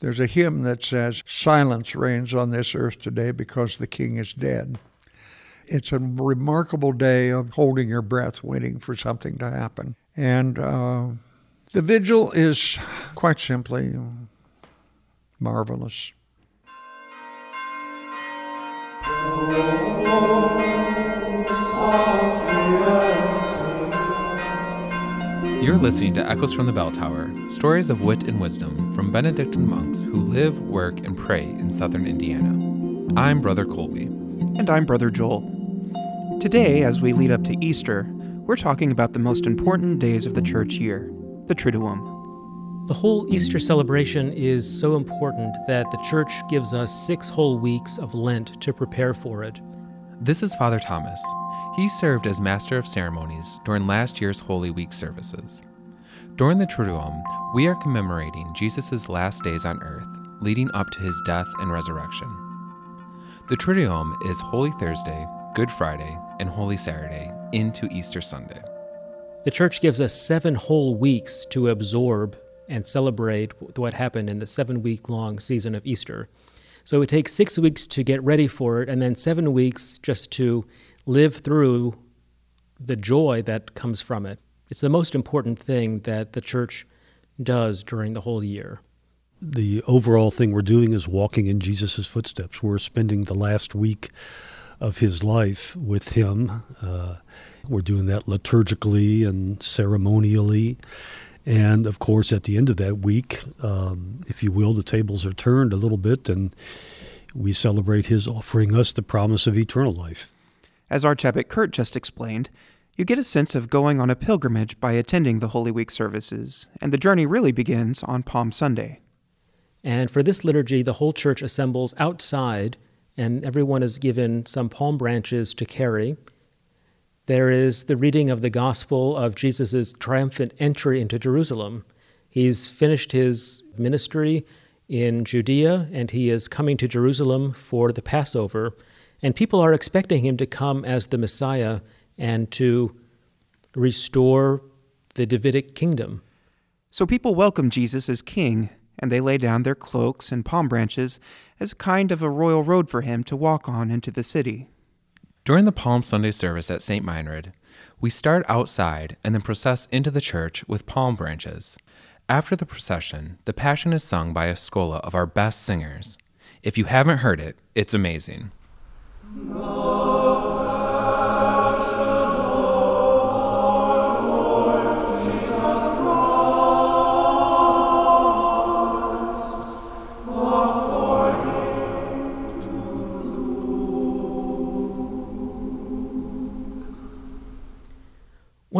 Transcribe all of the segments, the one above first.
There's a hymn that says, Silence reigns on this earth today because the king is dead. It's a remarkable day of holding your breath, waiting for something to happen. And uh, the vigil is quite simply marvelous. You're listening to Echoes from the Bell Tower, stories of wit and wisdom from Benedictine monks who live, work, and pray in southern Indiana. I'm Brother Colby. And I'm Brother Joel. Today, as we lead up to Easter, we're talking about the most important days of the church year, the Triduum. The whole Easter celebration is so important that the church gives us six whole weeks of Lent to prepare for it. This is Father Thomas. He served as Master of Ceremonies during last year's Holy Week services. During the Triduum, we are commemorating Jesus' last days on earth, leading up to his death and resurrection. The Triduum is Holy Thursday, Good Friday, and Holy Saturday into Easter Sunday. The church gives us seven whole weeks to absorb and celebrate what happened in the seven week long season of Easter. So it takes six weeks to get ready for it, and then seven weeks just to live through the joy that comes from it. It's the most important thing that the church does during the whole year. The overall thing we're doing is walking in Jesus' footsteps. We're spending the last week of his life with him. Uh, we're doing that liturgically and ceremonially. And of course, at the end of that week, um, if you will, the tables are turned a little bit and we celebrate his offering us the promise of eternal life. As Archabbot Kurt just explained, you get a sense of going on a pilgrimage by attending the Holy Week services, and the journey really begins on Palm Sunday. And for this liturgy, the whole church assembles outside, and everyone is given some palm branches to carry. There is the reading of the gospel of Jesus' triumphant entry into Jerusalem. He's finished his ministry in Judea, and he is coming to Jerusalem for the Passover. And people are expecting him to come as the Messiah and to restore the Davidic kingdom. So people welcome Jesus as king, and they lay down their cloaks and palm branches as a kind of a royal road for him to walk on into the city. During the Palm Sunday service at St. Meinrad, we start outside and then process into the church with palm branches. After the procession, the Passion is sung by a schola of our best singers. If you haven't heard it, it's amazing. One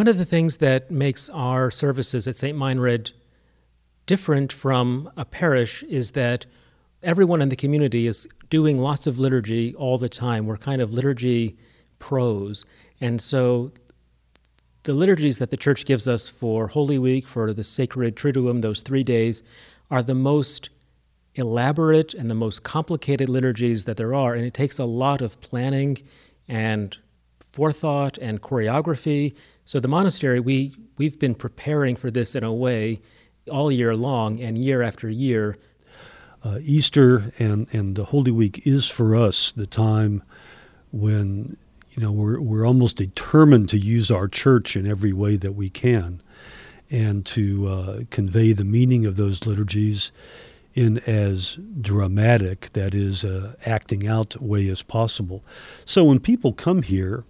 of the things that makes our services at St. Meinrad different from a parish is that everyone in the community is doing lots of liturgy all the time. We're kind of liturgy pros. And so the liturgies that the church gives us for Holy Week, for the sacred Triduum, those three days, are the most elaborate and the most complicated liturgies that there are. And it takes a lot of planning and forethought and choreography. So the monastery, we, we've been preparing for this in a way all year long and year after year uh, Easter and, and the Holy Week is for us the time when you know we're, we're almost determined to use our church in every way that we can and to uh, convey the meaning of those liturgies in as dramatic, that is, uh, acting out way as possible. So when people come here,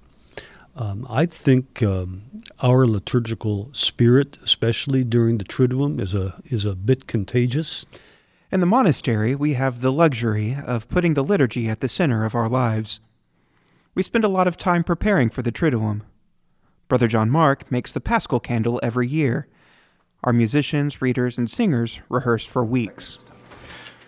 um, I think um, our liturgical spirit, especially during the Triduum, is a is a bit contagious. In the monastery, we have the luxury of putting the liturgy at the center of our lives. We spend a lot of time preparing for the Triduum. Brother John Mark makes the Paschal candle every year. Our musicians, readers, and singers rehearse for weeks.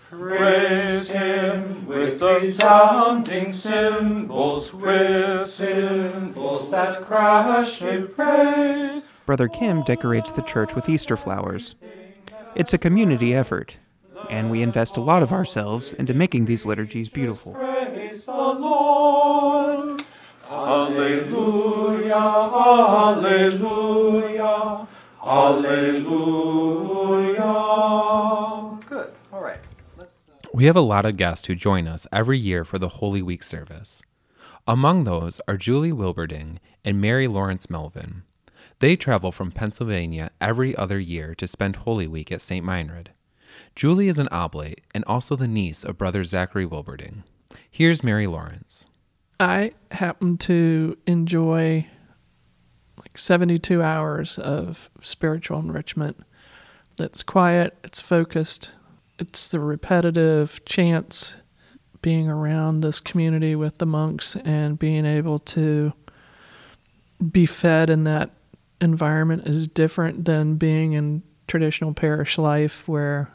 Praise him with resounding cymbals, with cymbals that crash in praise. Brother Kim decorates the church with Easter flowers. It's a community effort, and we invest a lot of ourselves into making these liturgies beautiful. Praise the Lord. Alleluia, alleluia, alleluia. Good. Good. All right. Uh, we have a lot of guests who join us every year for the Holy Week service. Among those are Julie Wilberding and Mary Lawrence Melvin. They travel from Pennsylvania every other year to spend Holy Week at St. Meinrad. Julie is an oblate and also the niece of Brother Zachary Wilberding. Here's Mary Lawrence. I happen to enjoy like 72 hours of spiritual enrichment that's quiet, it's focused, it's the repetitive chants being around this community with the monks and being able to be fed in that environment is different than being in traditional parish life where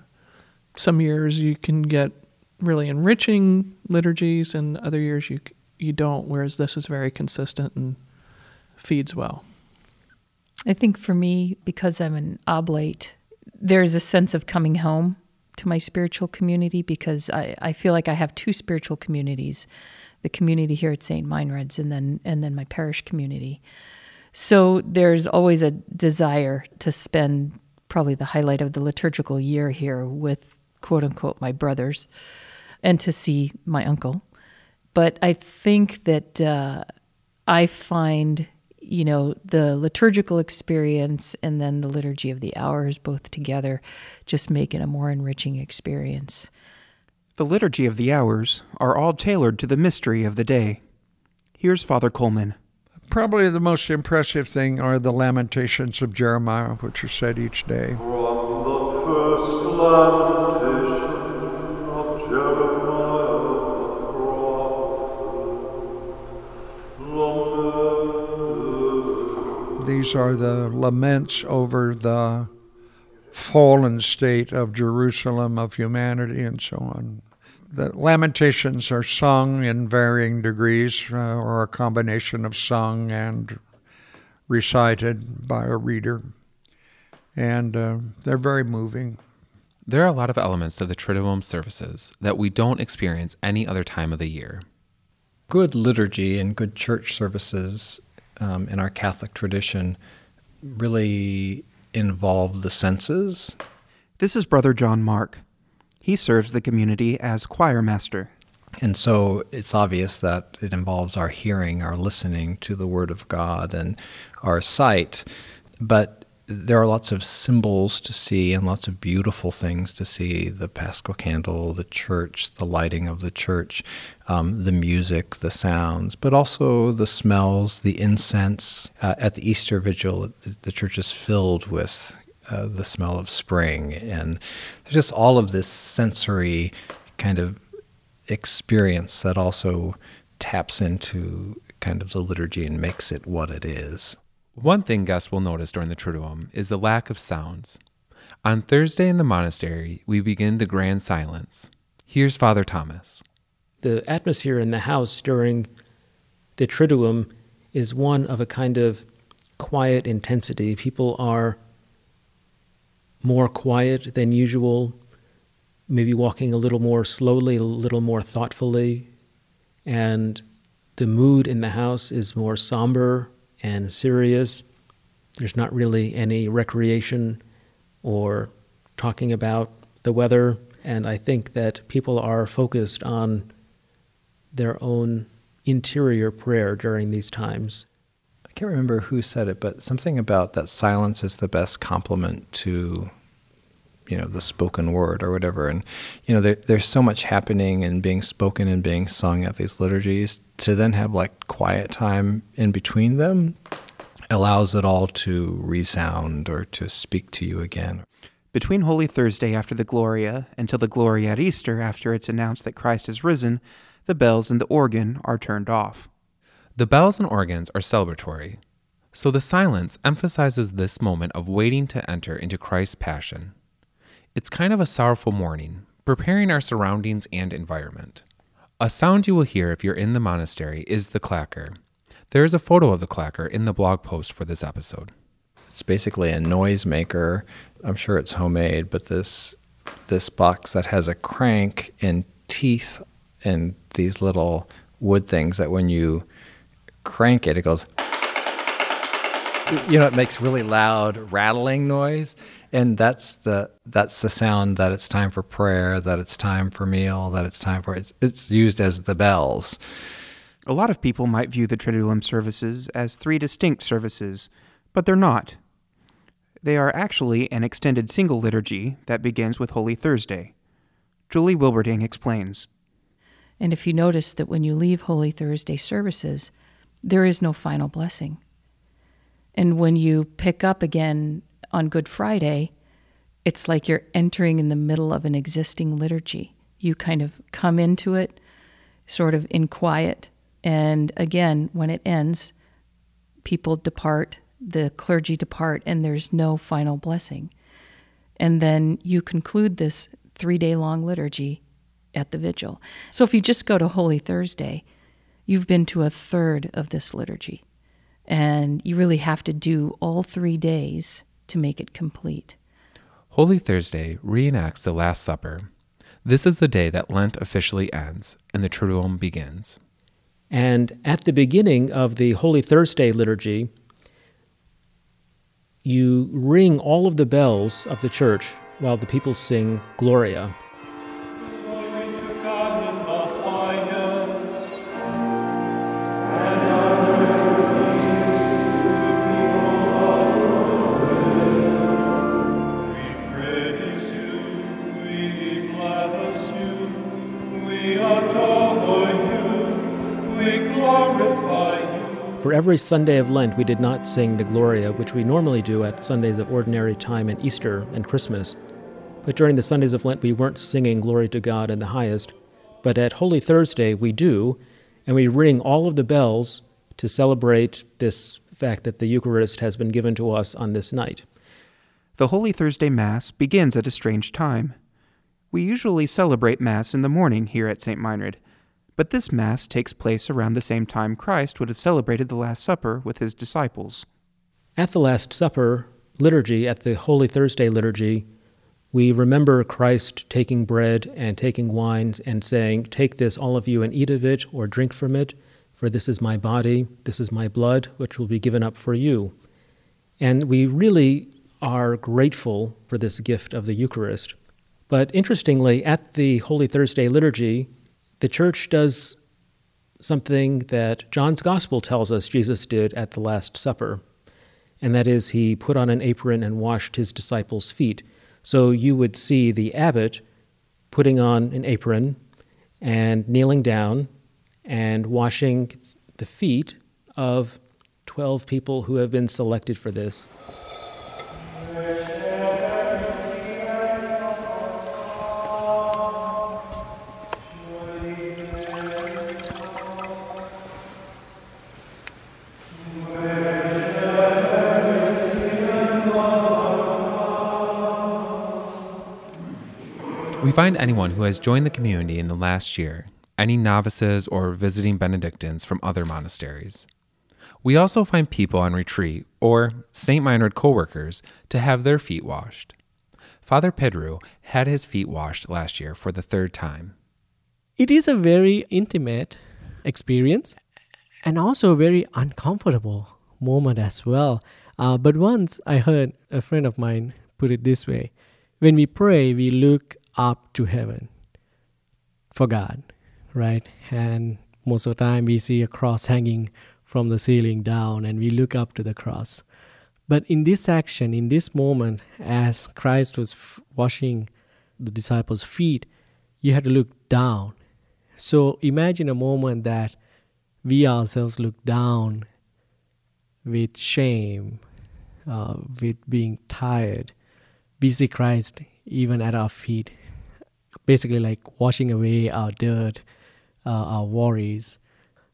some years you can get really enriching liturgies and other years you you don't whereas this is very consistent and feeds well I think for me, because I'm an oblate, there's a sense of coming home to my spiritual community because I, I feel like I have two spiritual communities the community here at St. Meinrad's and then and then my parish community. So there's always a desire to spend probably the highlight of the liturgical year here with quote unquote my brothers and to see my uncle. But I think that uh, I find you know, the liturgical experience and then the liturgy of the hours both together just make it a more enriching experience. The liturgy of the hours are all tailored to the mystery of the day. Here's Father Coleman. Probably the most impressive thing are the lamentations of Jeremiah, which are said each day. These are the laments over the fallen state of Jerusalem, of humanity, and so on. The lamentations are sung in varying degrees, uh, or a combination of sung and recited by a reader. And uh, they're very moving. There are a lot of elements to the Triduum services that we don't experience any other time of the year. Good liturgy and good church services um, in our Catholic tradition really involve the senses. This is Brother John Mark. He serves the community as choir master. And so it's obvious that it involves our hearing, our listening to the Word of God, and our sight. But there are lots of symbols to see and lots of beautiful things to see the paschal candle, the church, the lighting of the church, um, the music, the sounds, but also the smells, the incense. Uh, at the Easter Vigil, the, the church is filled with uh, the smell of spring. And there's just all of this sensory kind of experience that also taps into kind of the liturgy and makes it what it is. One thing guests will notice during the Triduum is the lack of sounds. On Thursday in the monastery, we begin the grand silence. Here's Father Thomas. The atmosphere in the house during the Triduum is one of a kind of quiet intensity. People are more quiet than usual, maybe walking a little more slowly, a little more thoughtfully, and the mood in the house is more somber and serious. There's not really any recreation or talking about the weather, and I think that people are focused on their own interior prayer during these times. I can't remember who said it, but something about that silence is the best complement to you know the spoken word or whatever and you know there, there's so much happening and being spoken and being sung at these liturgies to then have like quiet time in between them allows it all to resound or to speak to you again Between Holy Thursday after the Gloria until the Gloria at Easter after it's announced that Christ has risen, the bells and the organ are turned off. The bells and organs are celebratory, so the silence emphasizes this moment of waiting to enter into Christ's passion. It's kind of a sorrowful morning, preparing our surroundings and environment. A sound you will hear if you're in the monastery is the clacker. There is a photo of the clacker in the blog post for this episode. it's basically a noise maker i'm sure it's homemade but this this box that has a crank and teeth and these little wood things that when you crank it it goes you know it makes really loud rattling noise and that's the that's the sound that it's time for prayer, that it's time for meal, that it's time for it's it's used as the bells. A lot of people might view the Triduum services as three distinct services, but they're not. They are actually an extended single liturgy that begins with Holy Thursday. Julie Wilberding explains. And if you notice that when you leave Holy Thursday services, there is no final blessing. And when you pick up again on Good Friday, it's like you're entering in the middle of an existing liturgy. You kind of come into it sort of in quiet. And again, when it ends, people depart, the clergy depart, and there's no final blessing. And then you conclude this three day long liturgy at the vigil. So if you just go to Holy Thursday, you've been to a third of this liturgy. And you really have to do all three days to make it complete. Holy Thursday reenacts the Last Supper. This is the day that Lent officially ends and the Triduum begins. And at the beginning of the Holy Thursday liturgy, you ring all of the bells of the church while the people sing Gloria. Every Sunday of Lent, we did not sing the Gloria, which we normally do at Sundays of Ordinary Time and Easter and Christmas. But during the Sundays of Lent, we weren't singing Glory to God in the highest. But at Holy Thursday, we do, and we ring all of the bells to celebrate this fact that the Eucharist has been given to us on this night. The Holy Thursday Mass begins at a strange time. We usually celebrate Mass in the morning here at St. Meinrad, but this Mass takes place around the same time Christ would have celebrated the Last Supper with his disciples. At the Last Supper liturgy, at the Holy Thursday liturgy, we remember Christ taking bread and taking wine and saying, Take this, all of you, and eat of it or drink from it, for this is my body, this is my blood, which will be given up for you. And we really are grateful for this gift of the Eucharist. But interestingly, at the Holy Thursday liturgy, the church does something that John's Gospel tells us Jesus did at the Last Supper, and that is he put on an apron and washed his disciples' feet. So you would see the abbot putting on an apron and kneeling down and washing the feet of 12 people who have been selected for this. Find anyone who has joined the community in the last year, any novices or visiting Benedictines from other monasteries. We also find people on retreat or St. Meinrad co-workers to have their feet washed. Father Pedro had his feet washed last year for the third time. It is a very intimate experience and also a very uncomfortable moment as well. Uh, but once I heard a friend of mine put it this way when we pray, we look up to heaven for God, right? And most of the time, we see a cross hanging from the ceiling down and we look up to the cross. But in this action, in this moment, as Christ was f- washing the disciples' feet, you had to look down. So imagine a moment that we ourselves look down with shame, uh, with being tired. We see Christ even at our feet, basically like washing away our dirt, uh, our worries.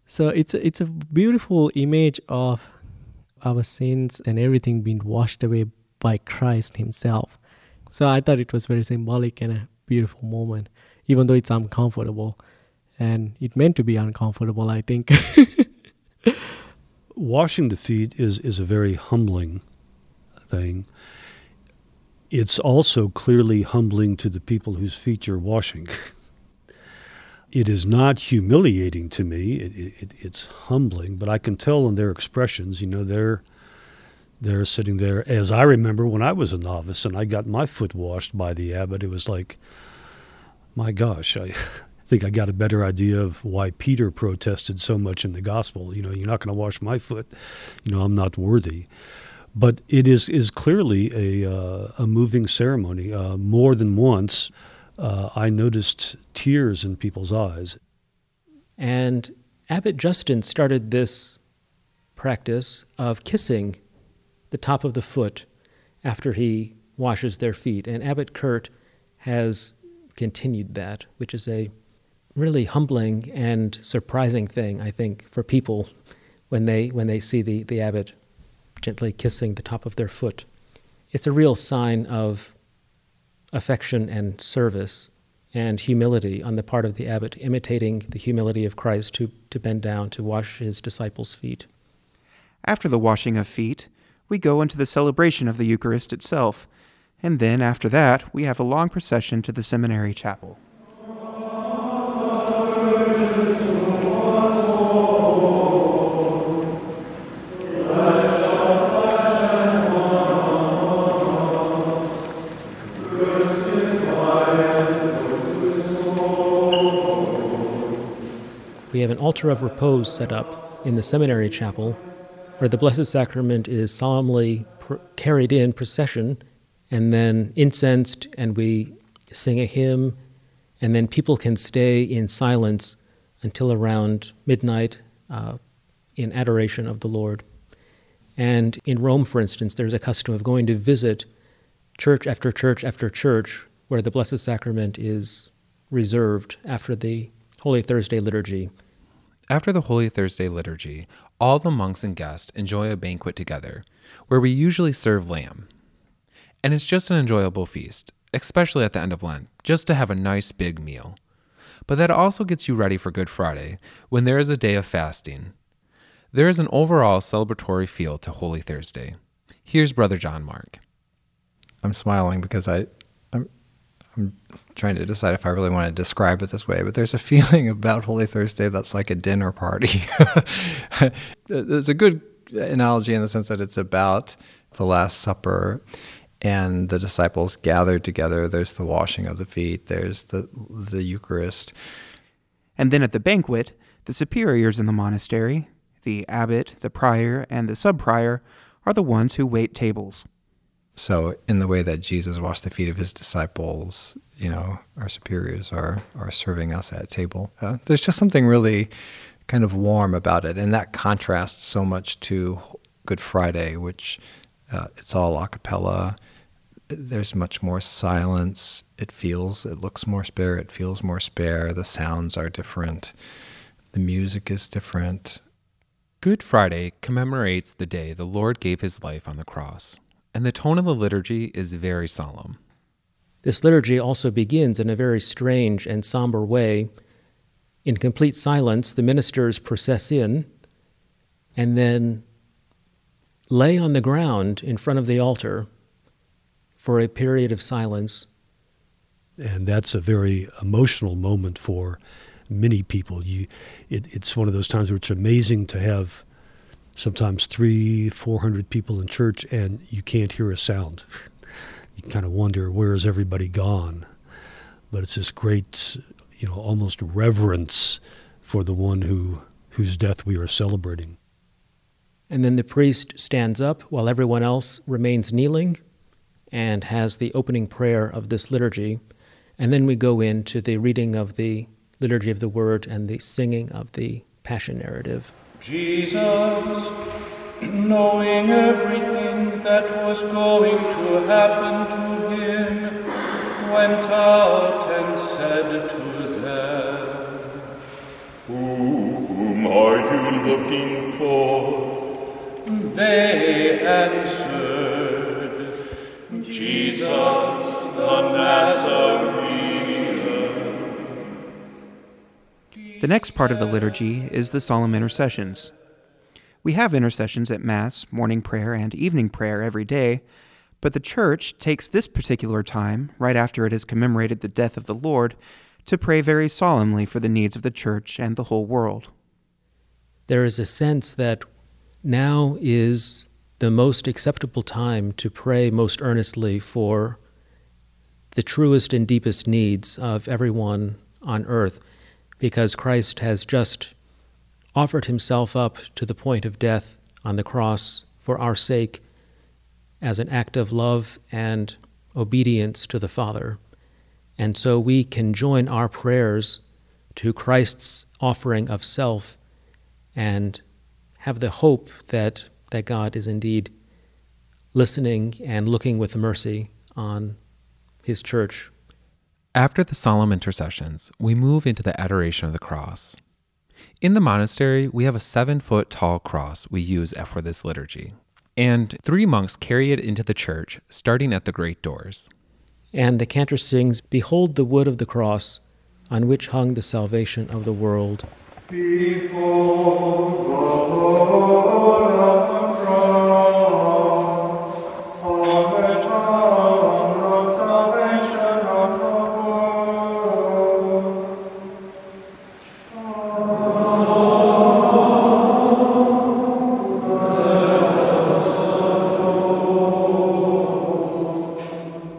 So it's a, it's a beautiful image of our sins and everything being washed away by Christ Himself. So I thought it was very symbolic and a beautiful moment, even though it's uncomfortable. And it meant to be uncomfortable, I think. washing the feet is, is a very humbling thing. It's also clearly humbling to the people whose feet you're washing. it is not humiliating to me. It, it, it's humbling, but I can tell in their expressions. You know, they're They're sitting there, as I remember when I was a novice and I got my foot washed by the abbot. It was like, my gosh, I think I got a better idea of why Peter protested so much in the gospel. You know, you're not going to wash my foot. You know, I'm not worthy. But it is is clearly a uh, a moving ceremony. Uh, more than once, uh, I noticed tears in people's eyes. And Abbot Justin started this practice of kissing the top of the foot after he washes their feet. And Abbot Kurt has continued that, which is a really humbling and surprising thing, I think, for people when they when they see the, the abbot gently kissing the top of their foot. It's a real sign of affection and service and humility on the part of the abbot, imitating the humility of Christ to, to bend down to wash his disciples' feet. After the washing of feet, we go into the celebration of the Eucharist itself, and then after that, we have a long procession to the seminary chapel. Altar of repose set up in the seminary chapel where the Blessed Sacrament is solemnly pr- carried in procession and then incensed, and we sing a hymn, and then people can stay in silence until around midnight uh, in adoration of the Lord. And in Rome, for instance, there's a custom of going to visit church after church after church where the Blessed Sacrament is reserved after the Holy Thursday liturgy. After the Holy Thursday liturgy, all the monks and guests enjoy a banquet together, where we usually serve lamb. And it's just an enjoyable feast, especially at the end of Lent, just to have a nice big meal. But that also gets you ready for Good Friday, when there is a day of fasting. There is an overall celebratory feel to Holy Thursday. Here's Brother John Mark. I'm smiling because I, I'm trying to decide if I really want to describe it this way. But there's a feeling about Holy Thursday that's like a dinner party. It's a good analogy in the sense that it's about the Last Supper, and the disciples gathered together. There's the washing of the feet. There's the the Eucharist. And then at the banquet, the superiors in the monastery, the abbot, the prior, and the subprior, are the ones who wait tables. So, in the way that Jesus washed the feet of his disciples, you know, our superiors are are serving us at table. Uh, there's just something really kind of warm about it, and that contrasts so much to Good Friday, which uh, it's all a cappella. There's much more silence. It feels, it looks more spare. It feels more spare. The sounds are different. The music is different. Good Friday commemorates the day the Lord gave his life on the cross, and the tone of the liturgy is very solemn. This liturgy also begins in a very strange and somber way. In complete silence, the ministers process in and then lay on the ground in front of the altar for a period of silence. and that's a very emotional moment for many people. You, it, it's one of those times where it's amazing to have sometimes three, four hundred people in church, and you can't hear a sound. You kind of wonder where is everybody gone, but it's this great, you know, almost reverence for the one who whose death we are celebrating. And then the priest stands up while everyone else remains kneeling and has the opening prayer of this liturgy. And then we go into the reading of the liturgy of the word and the singing of the passion narrative. Jesus, knowing everything that was going to happen to him, went out and said to them, Whom are you looking for? They answered, Jesus the Nazarene. The next part of the liturgy is the solemn intercessions. We have intercessions at Mass, morning prayer, and evening prayer every day, but the Church takes this particular time, right after it has commemorated the death of the Lord, to pray very solemnly for the needs of the Church and the whole world. There is a sense that now is the most acceptable time to pray most earnestly for the truest and deepest needs of everyone on earth because Christ has just offered himself up to the point of death on the cross for our sake as an act of love and obedience to the Father. And so we can join our prayers to Christ's offering of self and have the hope that, that God is indeed listening and looking with mercy on his church. After the solemn intercessions, we move into the adoration of the cross. In the monastery, we have a seven foot tall cross we use for this liturgy, and three monks carry it into the church, starting at the great doors. And the cantor sings, Behold the wood of the cross, on which hung the salvation of the world. Behold the Lord of the cross,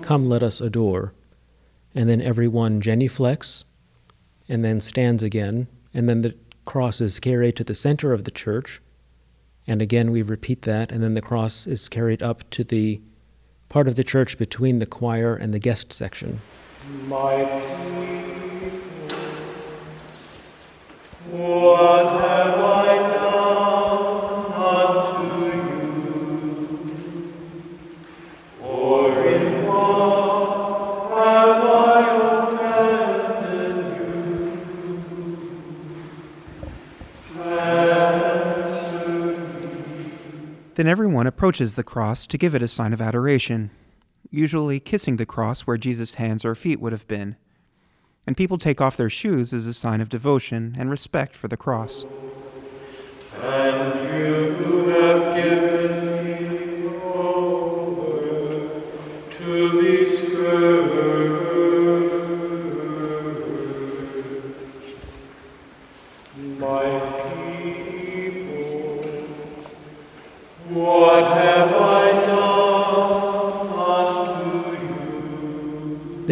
Come, let us adore. And then everyone genuflects and then stands again. And then the cross is carried to the center of the church. And again, we repeat that. And then the cross is carried up to the part of the church between the choir and the guest section. My people, Then everyone approaches the cross to give it a sign of adoration, usually kissing the cross where Jesus' hands or feet would have been. And people take off their shoes as a sign of devotion and respect for the cross.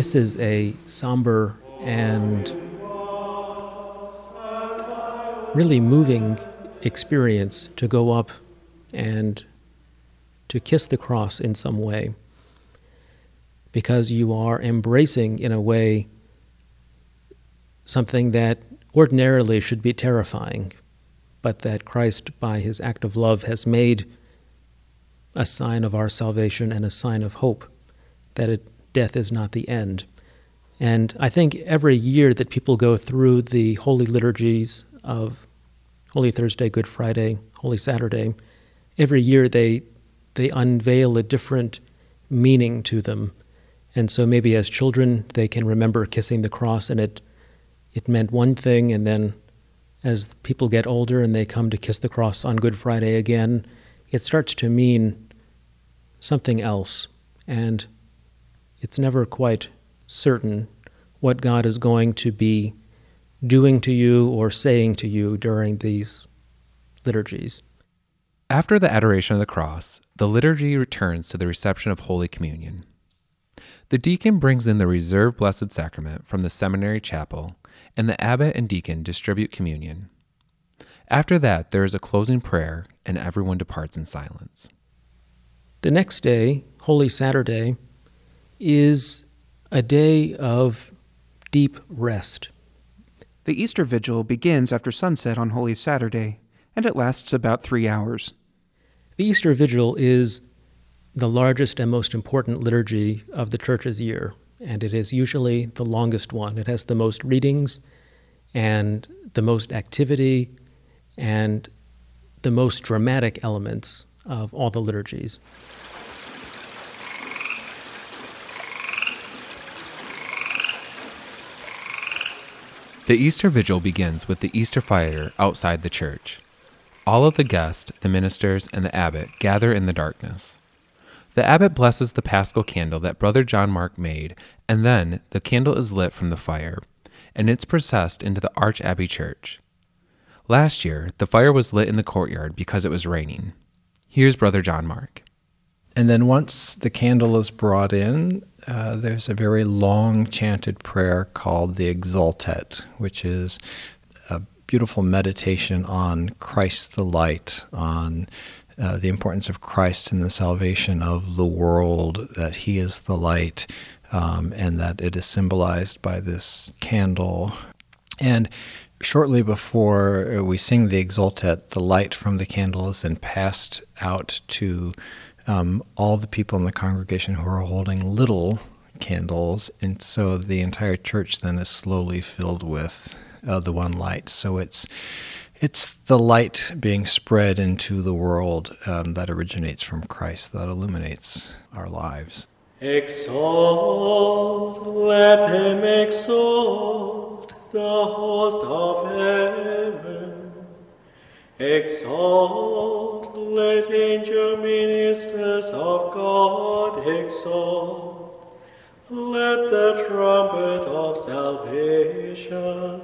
This is a somber and really moving experience to go up and to kiss the cross in some way because you are embracing, in a way, something that ordinarily should be terrifying, but that Christ, by his act of love, has made a sign of our salvation and a sign of hope that it, death is not the end. And I think every year that people go through the holy liturgies of Holy Thursday, Good Friday, Holy Saturday, every year they they unveil a different meaning to them. And so maybe as children they can remember kissing the cross and it it meant one thing and then as people get older and they come to kiss the cross on Good Friday again, it starts to mean something else. And it's never quite certain what God is going to be doing to you or saying to you during these liturgies. After the adoration of the cross, the liturgy returns to the reception of Holy Communion. The deacon brings in the reserved Blessed Sacrament from the seminary chapel, and the abbot and deacon distribute communion. After that, there is a closing prayer, and everyone departs in silence. The next day, Holy Saturday, is a day of deep rest. The Easter Vigil begins after sunset on Holy Saturday, and it lasts about three hours. The Easter Vigil is the largest and most important liturgy of the church's year, and it is usually the longest one. It has the most readings and the most activity and the most dramatic elements of all the liturgies. The Easter Vigil begins with the Easter fire outside the church. All of the guests, the ministers, and the abbot gather in the darkness. The abbot blesses the paschal candle that Brother John Mark made, and then the candle is lit from the fire, and it's processed into the Arch Abbey Church. Last year, the fire was lit in the courtyard because it was raining. Here's Brother John Mark. And then once the candle is brought in, uh, there's a very long chanted prayer called the Exultet, which is a beautiful meditation on Christ the light, on uh, the importance of Christ in the salvation of the world, that He is the light, um, and that it is symbolized by this candle. And shortly before we sing the Exultet, the light from the candle is then passed out to um, all the people in the congregation who are holding little candles, and so the entire church then is slowly filled with uh, the one light. So it's it's the light being spread into the world um, that originates from Christ that illuminates our lives. Exalt, let them exalt the host of heaven. Exalt, let angel ministers of God exalt. Let the trumpet of salvation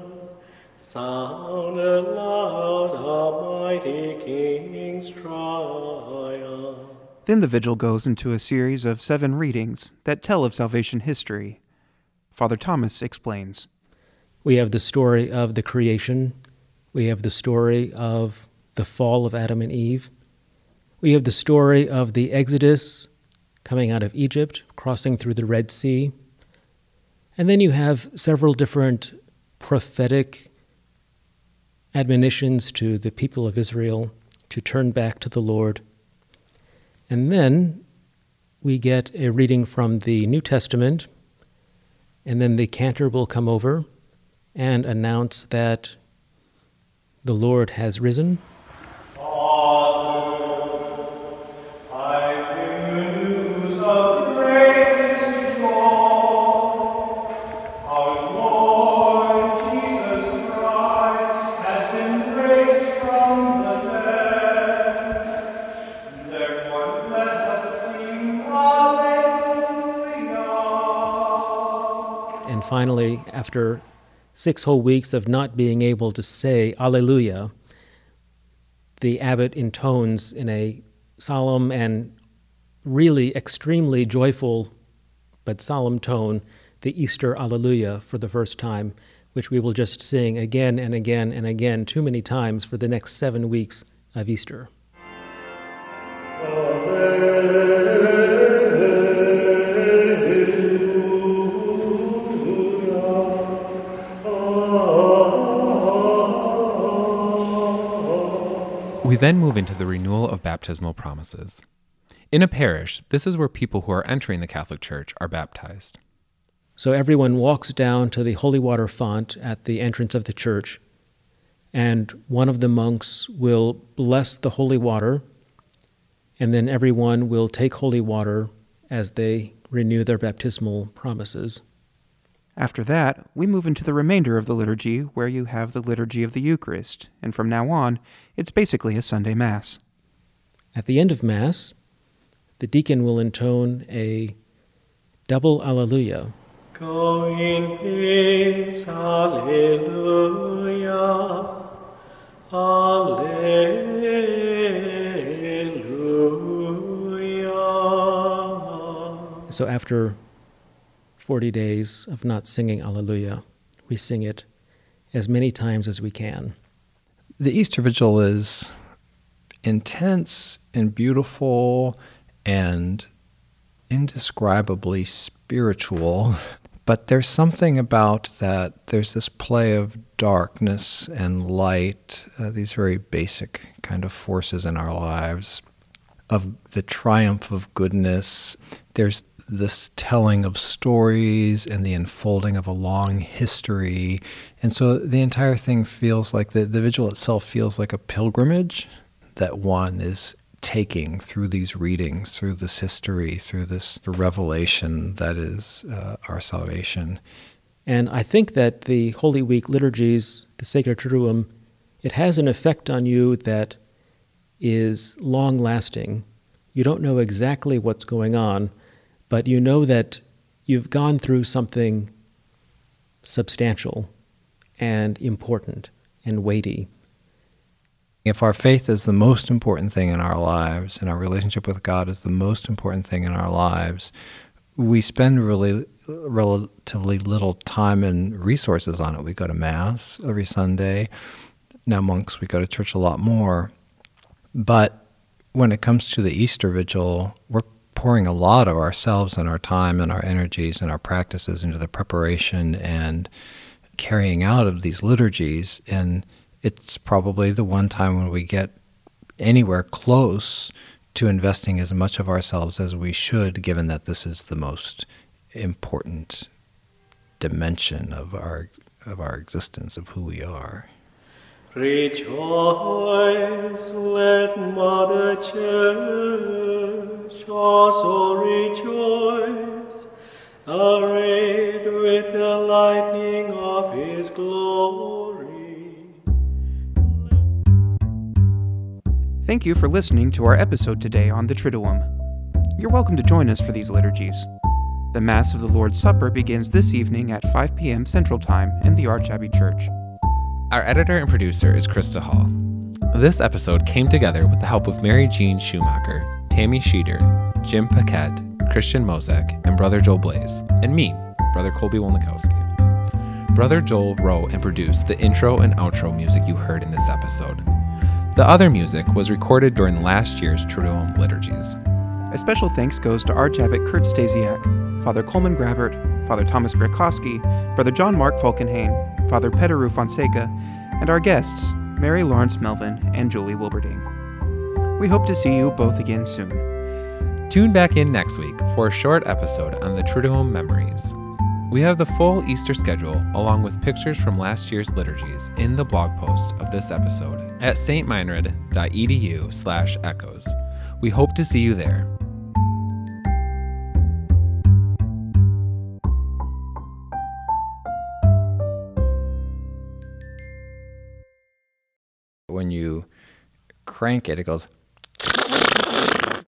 sound aloud, our mighty King's triumph. Then the vigil goes into a series of seven readings that tell of salvation history. Father Thomas explains. We have the story of the creation. We have the story of the fall of Adam and Eve. We have the story of the Exodus coming out of Egypt, crossing through the Red Sea. And then you have several different prophetic admonitions to the people of Israel to turn back to the Lord. And then we get a reading from the New Testament, and then the cantor will come over and announce that the Lord has risen. Finally, after six whole weeks of not being able to say Alleluia, the abbot intones in a solemn and really extremely joyful but solemn tone the Easter Alleluia for the first time, which we will just sing again and again and again, too many times for the next seven weeks of Easter. We then move into the renewal of baptismal promises. In a parish, this is where people who are entering the Catholic Church are baptized. So everyone walks down to the holy water font at the entrance of the church, and one of the monks will bless the holy water, and then everyone will take holy water as they renew their baptismal promises. After that, we move into the remainder of the liturgy where you have the liturgy of the Eucharist, and from now on, it's basically a Sunday Mass. At the end of Mass, the deacon will intone a double Alleluia. Go in peace, Alleluia, Alleluia. So after 40 days of not singing Alleluia, we sing it as many times as we can. The Easter Vigil is intense and beautiful and indescribably spiritual. But there's something about that, there's this play of darkness and light, uh, these very basic kind of forces in our lives, of the triumph of goodness. There's this telling of stories and the unfolding of a long history. And so the entire thing feels like the, the vigil itself feels like a pilgrimage that one is taking through these readings, through this history, through this revelation that is uh, our salvation. And I think that the Holy Week liturgies, the Sacred Triduum, it has an effect on you that is long lasting. You don't know exactly what's going on, but you know that you've gone through something substantial and important and weighty. If our faith is the most important thing in our lives and our relationship with God is the most important thing in our lives, we spend really relatively little time and resources on it. We go to Mass every Sunday. Now, monks, we go to church a lot more. But when it comes to the Easter Vigil, we're pouring a lot of ourselves and our time and our energies and our practices into the preparation and carrying out of these liturgies. And it's probably the one time when we get anywhere close to investing as much of ourselves as we should, given that this is the most important dimension of our of our existence, of who we are. Rejoice, let Mother Church also rejoice, arrayed with the lightning of His glory. Thank you for listening to our episode today on the Triduum. You're welcome to join us for these liturgies. The Mass of the Lord's Supper begins this evening at 5 p.m. Central Time in the Archabbey Church. Our editor and producer is Krista Hall. This episode came together with the help of Mary Jean Schumacher, Tammy Sheeter, Jim Paquette, Christian Mozek, and Brother Joel Blaze, and me, Brother Kolbe Wolniakowski. Brother Joel wrote and produced the intro and outro music you heard in this episode. The other music was recorded during last year's Triduum liturgies. A special thanks goes to Archabbot Kurt Stasiak, Father Colman Grabert, Father Thomas Gricoski, Brother John Mark Falkenhain, Father Petaru Fonseca, and our guests, Mary Lawrence Melvin and Julie Wilberding. We hope to see you both again soon. Tune back in next week for a short episode on the Triduum memories. We have the full Easter schedule along with pictures from last year's liturgies in the blog post of this episode at stmeinrad.edu slash echoes. We hope to see you there. When you crank it, it goes